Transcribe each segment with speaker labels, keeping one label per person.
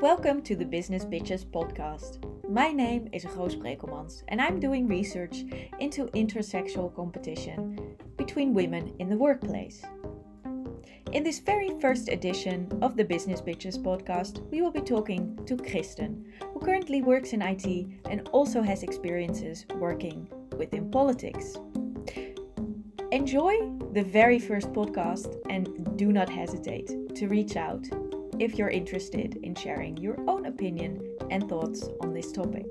Speaker 1: Welcome to the Business Bitches podcast. My name is Roos Brekelmans and I'm doing research into intersexual competition between women in the workplace. In this very first edition of the Business Bitches podcast, we will be talking to Kristen, who currently works in IT and also has experiences working within politics. Enjoy the very first podcast and do not hesitate to reach out if you're interested in sharing your own opinion and thoughts on this topic.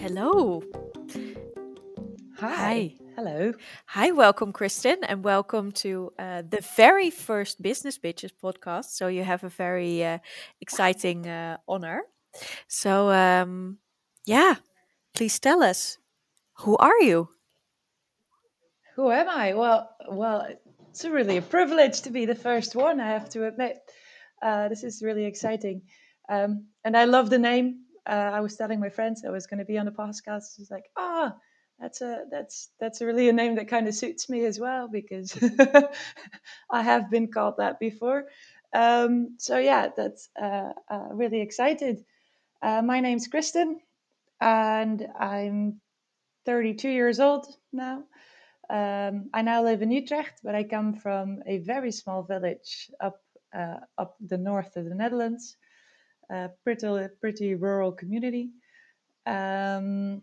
Speaker 1: Hello.
Speaker 2: Hi.
Speaker 1: Hi.
Speaker 2: Hello.
Speaker 1: Hi, welcome, Kristen, and welcome to uh, the very first Business Bitches podcast. So, you have a very uh, exciting uh, honor. So, um, yeah, please tell us who are you?
Speaker 2: Who am I? Well, well, it's really a privilege to be the first one. I have to admit, uh, this is really exciting, um, and I love the name. Uh, I was telling my friends I was going to be on the podcast. It's like, ah, that's a that's that's really a name that kind of suits me as well because I have been called that before. Um, so yeah, that's uh, uh, really excited. Uh, my name's Kristen, and I'm 32 years old now. Um, I now live in Utrecht, but I come from a very small village up uh, up the north of the Netherlands, a pretty pretty rural community. Um,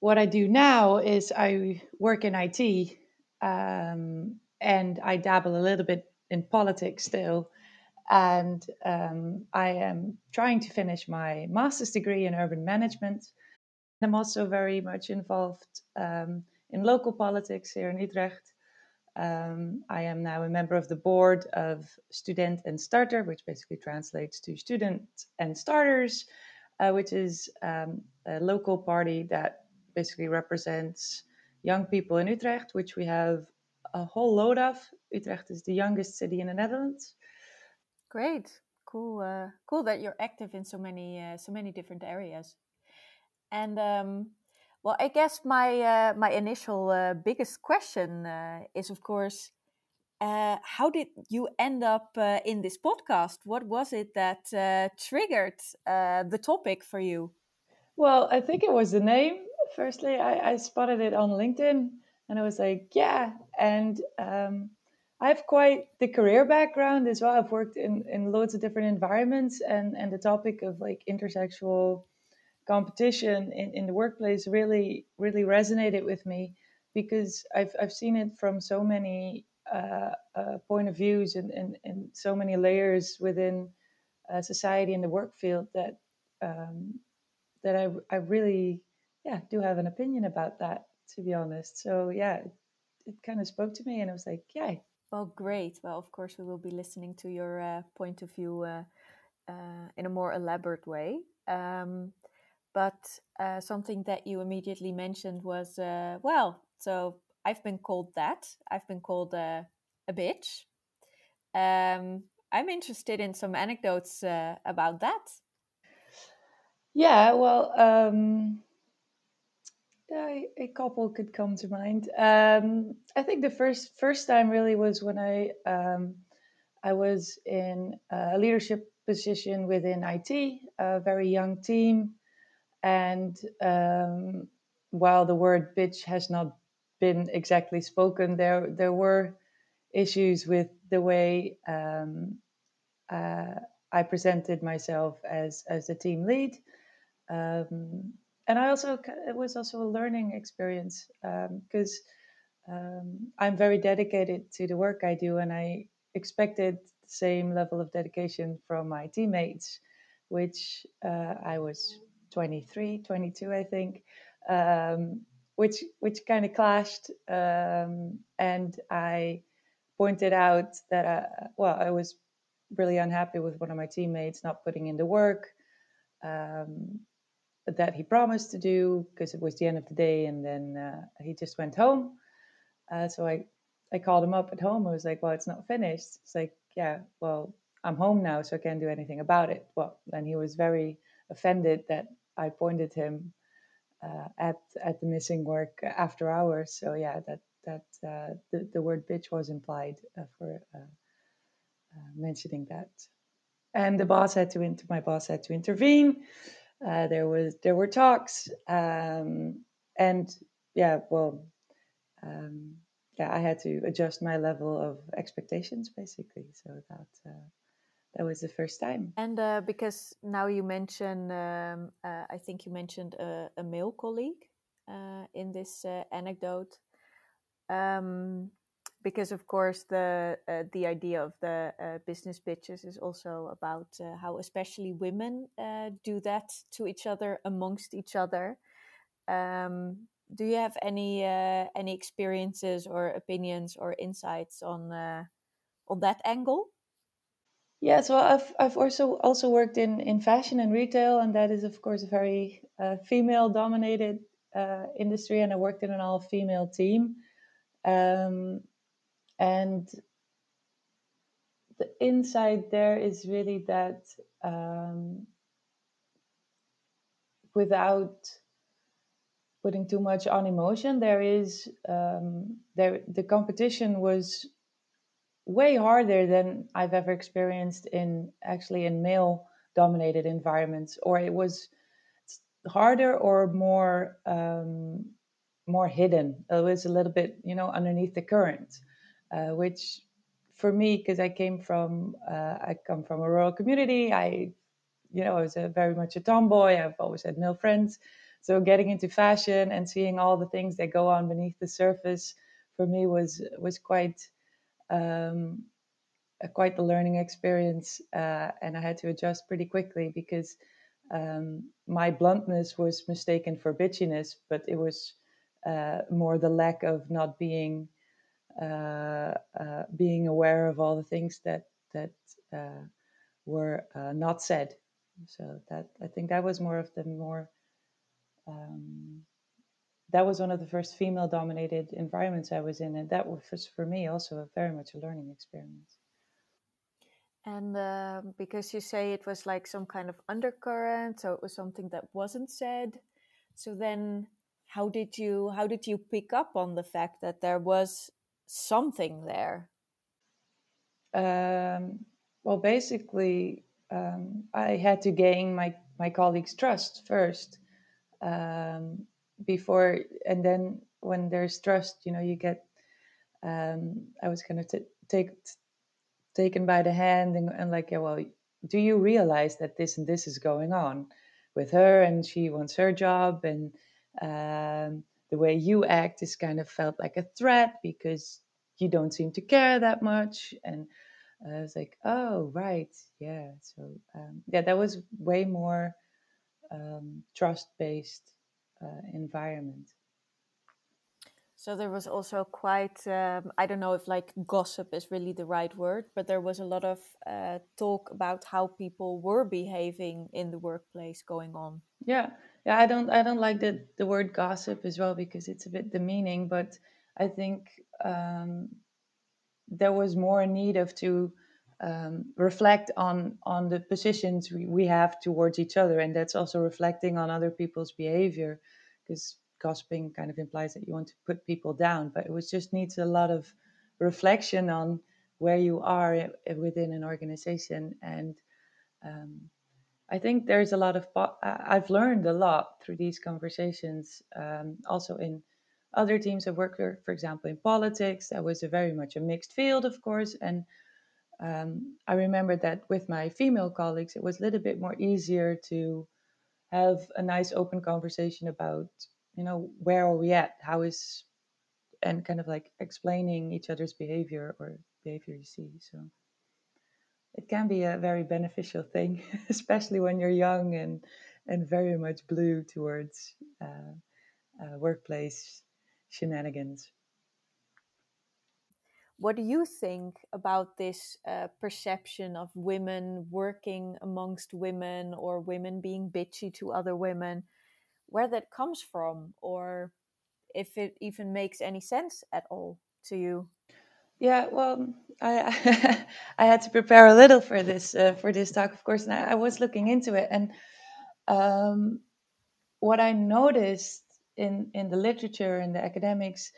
Speaker 2: what I do now is I work in IT um, and I dabble a little bit in politics still. And um, I am trying to finish my master's degree in urban management. I'm also very much involved um, in local politics here in Utrecht. Um, I am now a member of the board of Student and Starter, which basically translates to Student and Starters, uh, which is um, a local party that basically represents young people in Utrecht, which we have a whole load of. Utrecht is the youngest city in the Netherlands.
Speaker 1: Great, cool, uh, cool that you're active in so many, uh, so many different areas. And um, well, I guess my uh, my initial uh, biggest question uh, is, of course, uh, how did you end up in this podcast? What was it that triggered the topic for you?
Speaker 2: Well, I think it was the name firstly, I, I spotted it on LinkedIn and I was like, yeah. And um, I have quite the career background as well. I've worked in, in loads of different environments, and, and the topic of like intersexual competition in, in the workplace really, really resonated with me because I've, I've seen it from so many uh, uh, point of views and, and, and so many layers within uh, society and the work field that um, that I, I really yeah, do have an opinion about that, to be honest. So yeah, it, it kind of spoke to me, and I was like, yeah.
Speaker 1: Well, great. Well, of course, we will be listening to your uh, point of view uh, uh, in a more elaborate way. Um, but uh, something that you immediately mentioned was, uh, well, so I've been called that. I've been called uh, a bitch. Um, I'm interested in some anecdotes about that.
Speaker 2: Yeah, well, um, a, a couple could come to mind. Um, I think the first first time really was when I um, I was in a leadership position within IT, a very young team, and um, while the word "bitch" has not been exactly spoken, there there were issues with the way um, uh, I presented myself as as the team lead. Um, and I also it was also a learning experience because um, um, I'm very dedicated to the work I do, and I expected the same level of dedication from my teammates, which uh, I was 23, 22, I think, um, which which kind of clashed, um, and I pointed out that I, uh, well, I was really unhappy with one of my teammates not putting in the work. Um, that he promised to do because it was the end of the day and then uh, he just went home. Uh, so i i called him up at home. I was like well it's not finished. It's like yeah well i'm home now so i can't do anything about it. Well and he was very offended that i pointed him uh, at at the missing work after hours so yeah that that uh, the, the word bitch was implied uh, for uh, uh, mentioning that. And the boss had to inter- my boss had to intervene. Uh, there was there were talks, um, and yeah, well, um, yeah, I had to adjust my level of expectations basically. So that that was the first time.
Speaker 1: And uh, because now you mention, um, uh, I think you mentioned a, a male colleague uh, in this uh, anecdote. Um, because of course the uh, the idea of the uh, business bitches is also about how especially women do that to each other amongst each other. Um, do you have any any experiences or opinions or insights on on that angle?
Speaker 2: Yes, well, I've I've also also worked in in fashion and retail, and that is of course a very female dominated industry, and I worked in an all female team. Um, and the insight there is really that um, without putting too much on emotion, there is um, there the competition was way harder than I've ever experienced in actually in male dominated environments, or it was harder or more um, more hidden. It was a little bit, you know, underneath the current uh, which for me, because I came from, uh, I come from a rural community. I, you know, I was a, very much a tomboy. I've always had male friends. So getting into fashion and seeing all the things that go on beneath the surface for me was was quite um, a, quite the learning experience, uh, and I had to adjust pretty quickly because um, my bluntness was mistaken for bitchiness, but it was uh, more the lack of not being uh, uh, being aware of all the things that that uh, were not said. So that I think that was more of the more um, that was one of the first female dominated environments I was in, and that was for me also a very much a learning experience.
Speaker 1: And uh, because you say it was like some kind of undercurrent, so it was something that wasn't said. So then, how did you how did you pick up on the fact that there was something there?
Speaker 2: Um, well, basically, um, I had to gain my, my colleagues' trust first um, before, and then when there's trust, you know, you get. Um, I was kind of t- take taken by the hand and, and like, yeah, well, do you realize that this and this is going on with her, and she wants her job, and um, the way you act is kind of felt like a threat because you don't seem to care that much and i was like oh right yeah so um, yeah that was way more um, trust based environment.
Speaker 1: So there was also quite um, i don't know if like gossip is really the right word but there was a lot of uh, talk about how people were behaving in the workplace going on.
Speaker 2: Yeah. Yeah i don't i don't like the, the word gossip as well because it's a bit demeaning but i think um, there was more need of to um, reflect on on the positions we, we have towards each other and that's also reflecting on other people's behavior because gossiping kind of implies that you want to put people down but it just needs a lot of reflection on where you are within an organization and um, i think there's a lot of i've learned a lot through these conversations um, also in other teams worked for, for example, in politics. That was a very much a mixed field, of course. And um, I remember that with my female colleagues, it was a little bit more easier to have a nice open conversation about, you know, where are we at? How is, and kind of like explaining each other's behavior or behavior you see. So it can be a very beneficial thing, especially when you're young and and very much blue towards uh, uh, workplace shenanigans.
Speaker 1: What do you think about this uh, perception of women working amongst women or women being bitchy to other women? Where that comes from, or if it even makes any sense at all to you?
Speaker 2: Yeah, well, I I had to prepare a little for this uh, for this talk, of course, and I, I was looking into it, and um, what I noticed in in the literature and the academics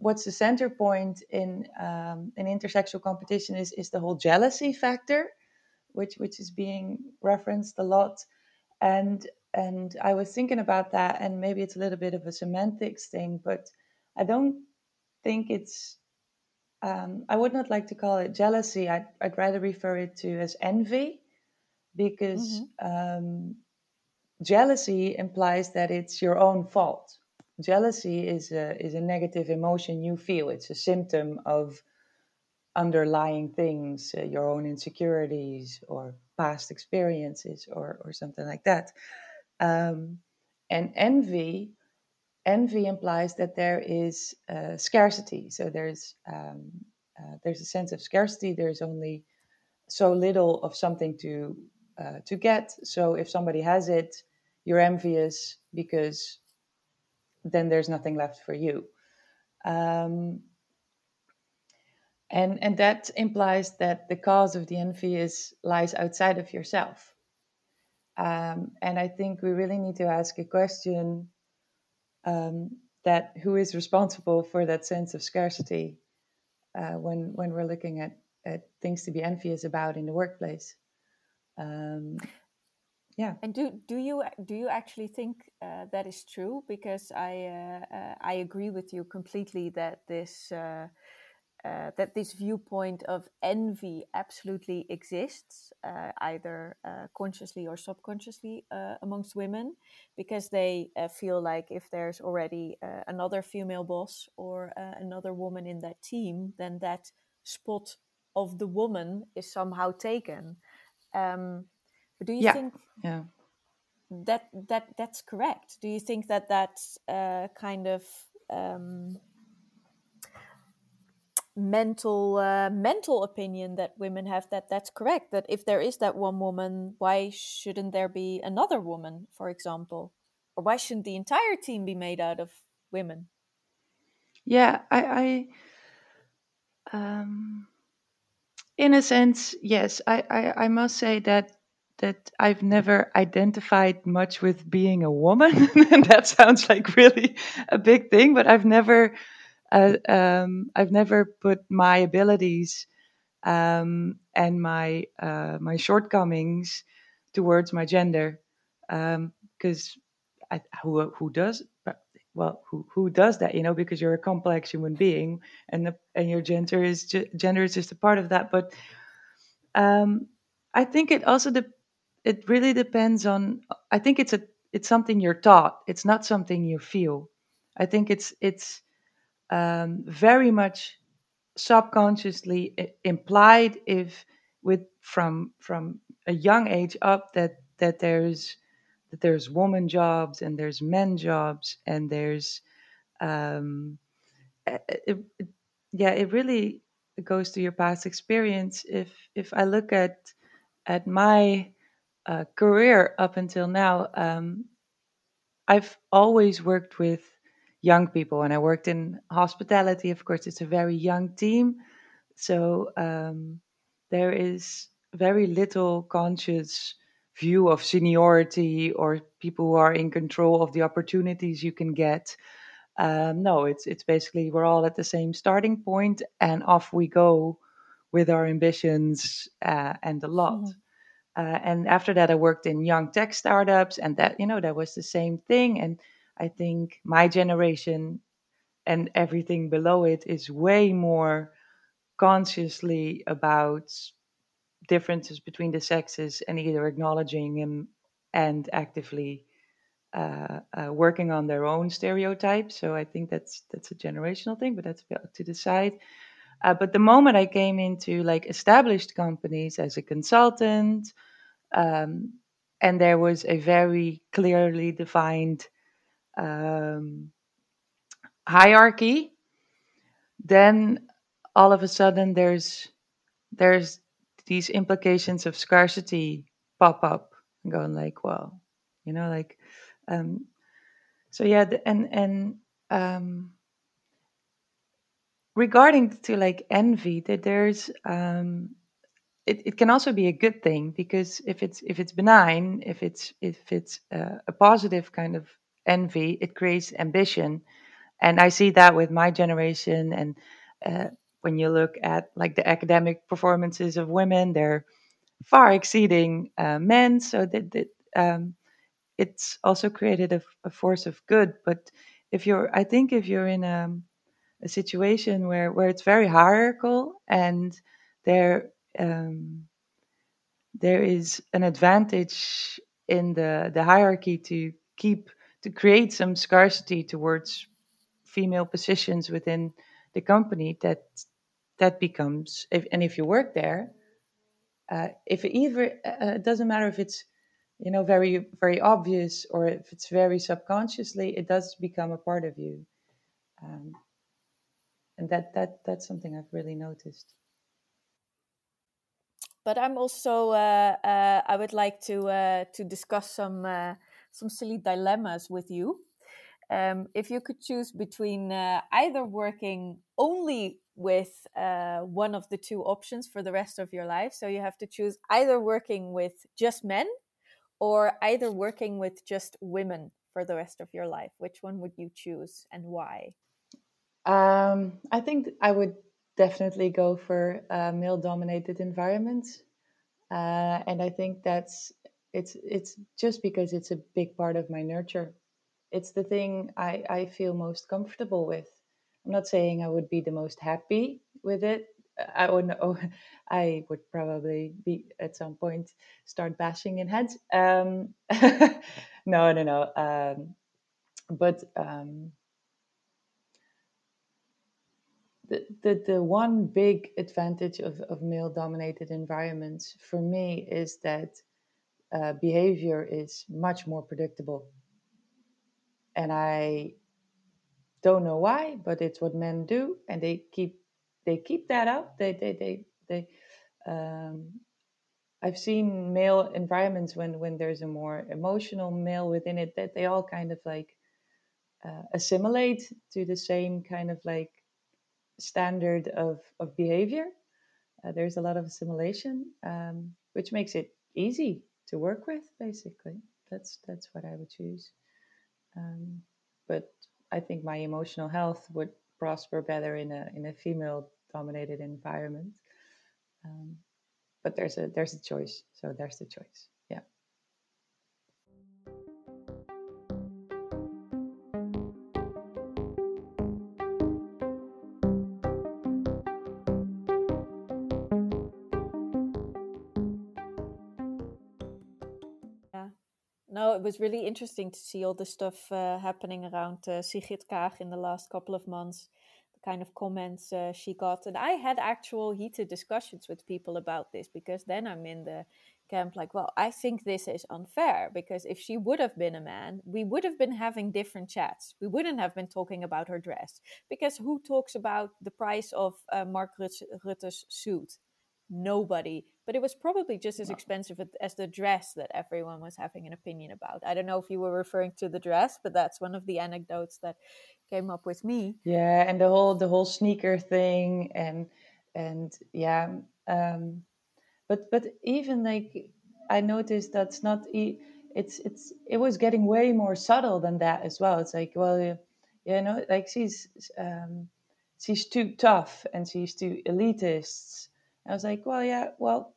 Speaker 2: what's the center point in um, in intersexual competition is is the whole jealousy factor, which which is being referenced a lot, and and I was thinking about that, and maybe it's a little bit of a semantics thing, but I don't think it's. Um, I would not like to call it jealousy. I'd, I'd rather refer it to as envy, because
Speaker 1: Mm-hmm.
Speaker 2: um, jealousy implies that it's your own fault. Jealousy is a, is a negative emotion you feel. It's a symptom of underlying things, uh, your own insecurities or past experiences or, or something like that. Um, and envy, envy implies that there is uh, scarcity. So there's um, uh, there's a sense of scarcity. There's only so little of something to uh, to get. So if somebody has it, you're envious because then there's nothing left for you. Um, and and that implies that the cause of the envy is lies outside of yourself. Um, and I think we really need to ask a question um, that who is responsible for that sense of scarcity uh, when when we're looking at, at things to be envious about in the workplace. Um, yeah.
Speaker 1: And do do you do you actually think uh, that is true? Because I uh, uh, I agree with you completely that this uh, uh, that this viewpoint of envy absolutely exists, uh, either consciously or subconsciously amongst women, because they feel like if there's already another female boss or another woman in that team, then that spot of the woman is somehow taken. Um, but do you
Speaker 2: yeah.
Speaker 1: think
Speaker 2: yeah.
Speaker 1: that that that's correct? Do you think that that uh, kind of um, mental uh, mental opinion that women have that that's correct? That if there is that one woman, why shouldn't there be another woman, for example, or why shouldn't the entire team be made out of women?
Speaker 2: Yeah, I, I um, in a sense, yes. I, I, I must say that that I've never identified much with being a woman, and that sounds like really a big thing. But I've never, uh, um, I've never put my abilities um, and my uh, my shortcomings towards my gender, because um, who who does well who who does that you know because you're a complex human being and the, and your gender is gender is just a part of that but um, I think it also de- it really depends on. I think it's a it's something you're taught. It's not something you feel. I think it's it's um, very much subconsciously implied if with from from a young age up that that there's that there's woman jobs and there's men jobs and there's um, it, it, yeah it really goes to your past experience if if i look at at my uh, career up until now um, i've always worked with young people and i worked in hospitality of course it's a very young team so um, there is very little conscious view of seniority or people who are in control of the opportunities you can get um, no, it's it's basically we're all at the same starting point, and off we go with our ambitions uh, and a lot.
Speaker 1: Mm-hmm.
Speaker 2: Uh, and after that, I worked in young tech startups, and that you know that was the same thing. And I think my generation and everything below it is way more consciously about differences between the sexes and either acknowledging them and actively uh, uh, working on their own stereotypes. So I think that's that's a generational thing, but that's to decide. Uh, but the moment I came into like established companies as a consultant, um, and there was a very clearly defined um, hierarchy, then all of a sudden there's there's these implications of scarcity pop up and going like, well, you know, like um, so yeah, the, and and um, regarding to like envy, that there's um, it, it can also be a good thing because if it's if it's benign, if it's if it's uh, a positive kind of envy, it creates ambition, and I see that with my generation. And uh, when you look at like the academic performances of women, they're far exceeding uh, men. So that, that um, it's also created a, a, force of good. But if you're, I think if you're in a, a situation where where it's very hierarchical and there um, there is an advantage in the the hierarchy to keep to create some scarcity towards female positions within the company that that becomes if, and if you work there uh, if it either uh, it doesn't matter if it's you know very very obvious or if it's very subconsciously it does become a part of you. Um, and that that that's something i've really noticed
Speaker 1: but i'm also uh, uh i would like to uh, to discuss some uh, some silly dilemmas with you um, if you could choose between either working only with one of the two options for the rest of your life so you have to choose either working with just men or either working with just women for the rest of your life? Which one would you choose and why?
Speaker 2: Um, I think I would definitely go for uh, male dominated environments. Uh, and I think that's it's it's just because it's a big part of my nurture. It's the thing I, I feel most comfortable with. I'm not saying I would be the most happy with it I would know I would probably be at some point start bashing in heads. Um, no, no, no. Um, but um, the, the the one big advantage of, of male dominated environments for me is that uh, behavior is much more predictable, and I don't know why, but it's what men do, and they keep they keep that up. They they they they. Um, I've seen male environments when when there's a more emotional male within it that they all kind of like uh, assimilate to the same kind of like standard of of behavior. Uh, there's a lot of assimilation, um, which makes it easy to work with. Basically, that's that's what I would choose. Um, but I think my emotional health would prosper better in a in a female dominated environment. Um, but there's a there's a choice, so there's the choice.
Speaker 1: Was really interesting to see all the stuff uh, happening around uh, Sigrid Kaag in the last couple of months the kind of comments uh, she got. And I had actual heated discussions with people about this because then I'm in the camp like, well, I think this is unfair because if she would have been a man, we would have been having different chats. We wouldn't have been talking about her dress because who talks about the price of uh, Mark Rutte's suit? Nobody. But it was probably just as expensive as the dress that everyone was having an opinion about. I don't know if you were referring to the dress, but that's one of the anecdotes that came up with me.
Speaker 2: Yeah, and the whole the whole sneaker thing and and yeah, um, but but even like I noticed that's not it's it's it was getting way more subtle than that as well. It's like well, you, you know, like she's um, she's too tough and she's too elitist. I was like, well, yeah, well,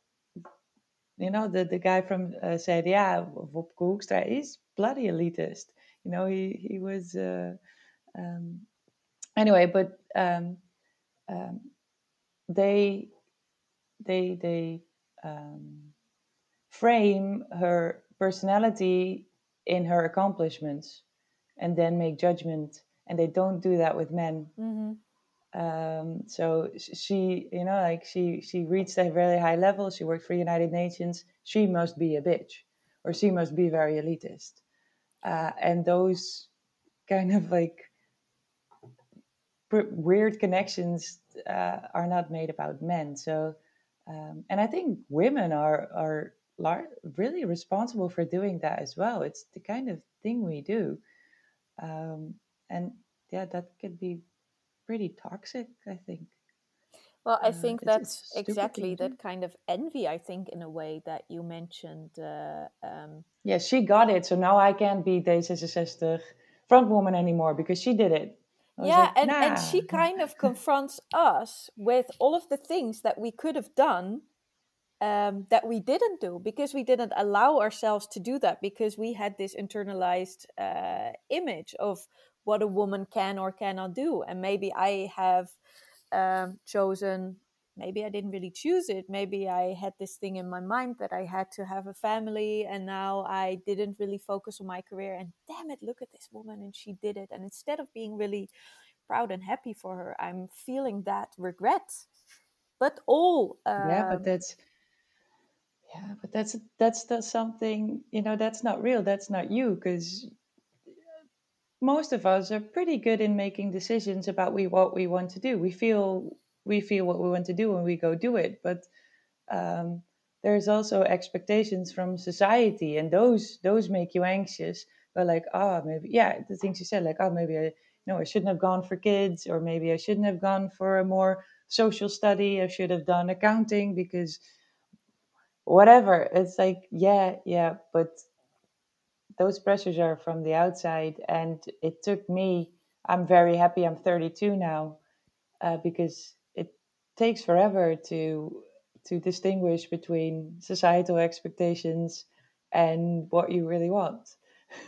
Speaker 2: you know, the the guy from uh, said, yeah, Wopke Hoekstra is bloody elitist. You know, he he was. Uh, um, anyway, but um, um, they they they um, frame her personality in her accomplishments and then make judgment and they don't do that with men mm-hmm. Um, so she you know like she she reached a very high level she worked for united nations she must be a bitch or she must be very elitist uh, and those kind of like weird connections uh, are not made about men. So, um, and I think women are are lar- really responsible for doing that as well. It's the kind of thing we do, um, and yeah, that could be pretty toxic. I think.
Speaker 1: Well, I uh, think that's exactly that kind of envy. I think in a way that you mentioned. Uh, um,
Speaker 2: yeah, she got it, so now I can't be D66 front woman anymore because she did it
Speaker 1: yeah
Speaker 2: like,
Speaker 1: and,
Speaker 2: nah.
Speaker 1: and she kind of confronts us with all of the things that we could have done um, that we didn't do because we didn't allow ourselves to do that because we had this internalized uh, image of what a woman can or cannot do. And maybe i have um, chosen maybe i didn't really choose it. Maybe i had this thing in my mind that i had to have a family and now i didn't really focus on my career. And damn it look at this woman and she did it. And instead of being really proud and happy for her i'm feeling that regret. But all um,
Speaker 2: yeah but that's yeah but that's that's the something you know that's not real. That's not you because most of us are pretty good in making decisions about we what we want to do. We feel we feel what we want to do and we go do it but um, there's also expectations from society and those those make you anxious. But like oh maybe yeah the things you said like oh maybe i no i shouldn't have gone for kids or maybe i shouldn't have gone for a more social study. I should have done accounting because whatever. It's like yeah yeah but those pressures are from the outside and it took me i'm very happy i'm 32 now uh, because it takes forever to to distinguish between societal expectations and what you really want.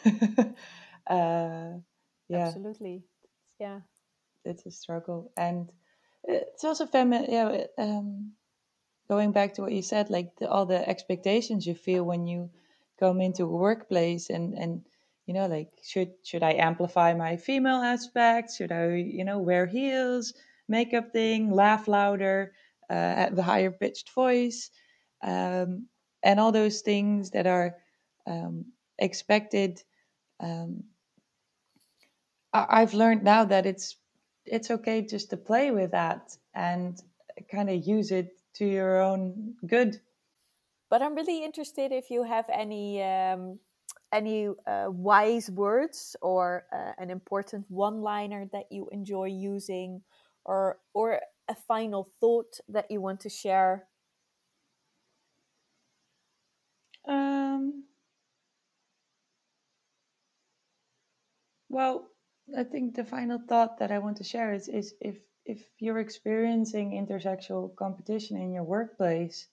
Speaker 2: Uh, yeah.
Speaker 1: Absolutely. Yeah.
Speaker 2: It's a struggle and it's also feminine yeah um, going back to what you said like the, all the expectations you feel when you come into a workplace and and you know like should should i amplify my female aspects? Should i you know wear heels makeup thing laugh louder uh, have a higher pitched voice? Um, and all those things that are um, expected um, I- i've learned now that it's it's okay just to play with that and kind of use it to your own good
Speaker 1: but i'm really interested if you have any um, any uh, wise words or uh, an important one liner that you enjoy using or or a final thought that you want to share.
Speaker 2: Um, well i think the final thought that i want to share is, is if if you're experiencing intersexual competition in your workplace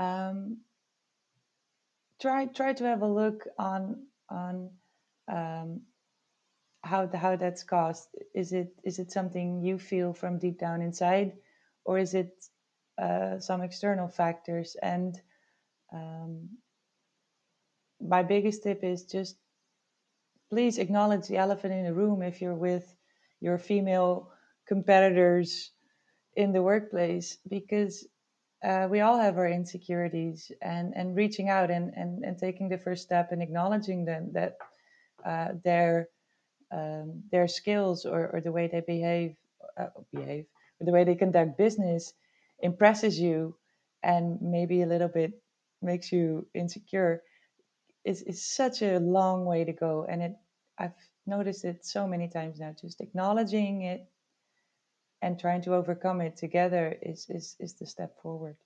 Speaker 2: um, try try to have a look on on um, how the, how that's caused. Is it is it something you feel from deep down inside, or is it uh, some external factors? And um, my biggest tip is just please acknowledge the elephant in the room if you're with your female competitors in the workplace because uh, we all have our insecurities and and reaching out and and, and taking the first step and acknowledging them that uh, their um, their skills or, or the way they behave uh, behave or the way they conduct business impresses you and maybe a little bit makes you insecure is is such a long way to go. And it I've noticed it so many times now just acknowledging it and trying to overcome it together is is, is the step forward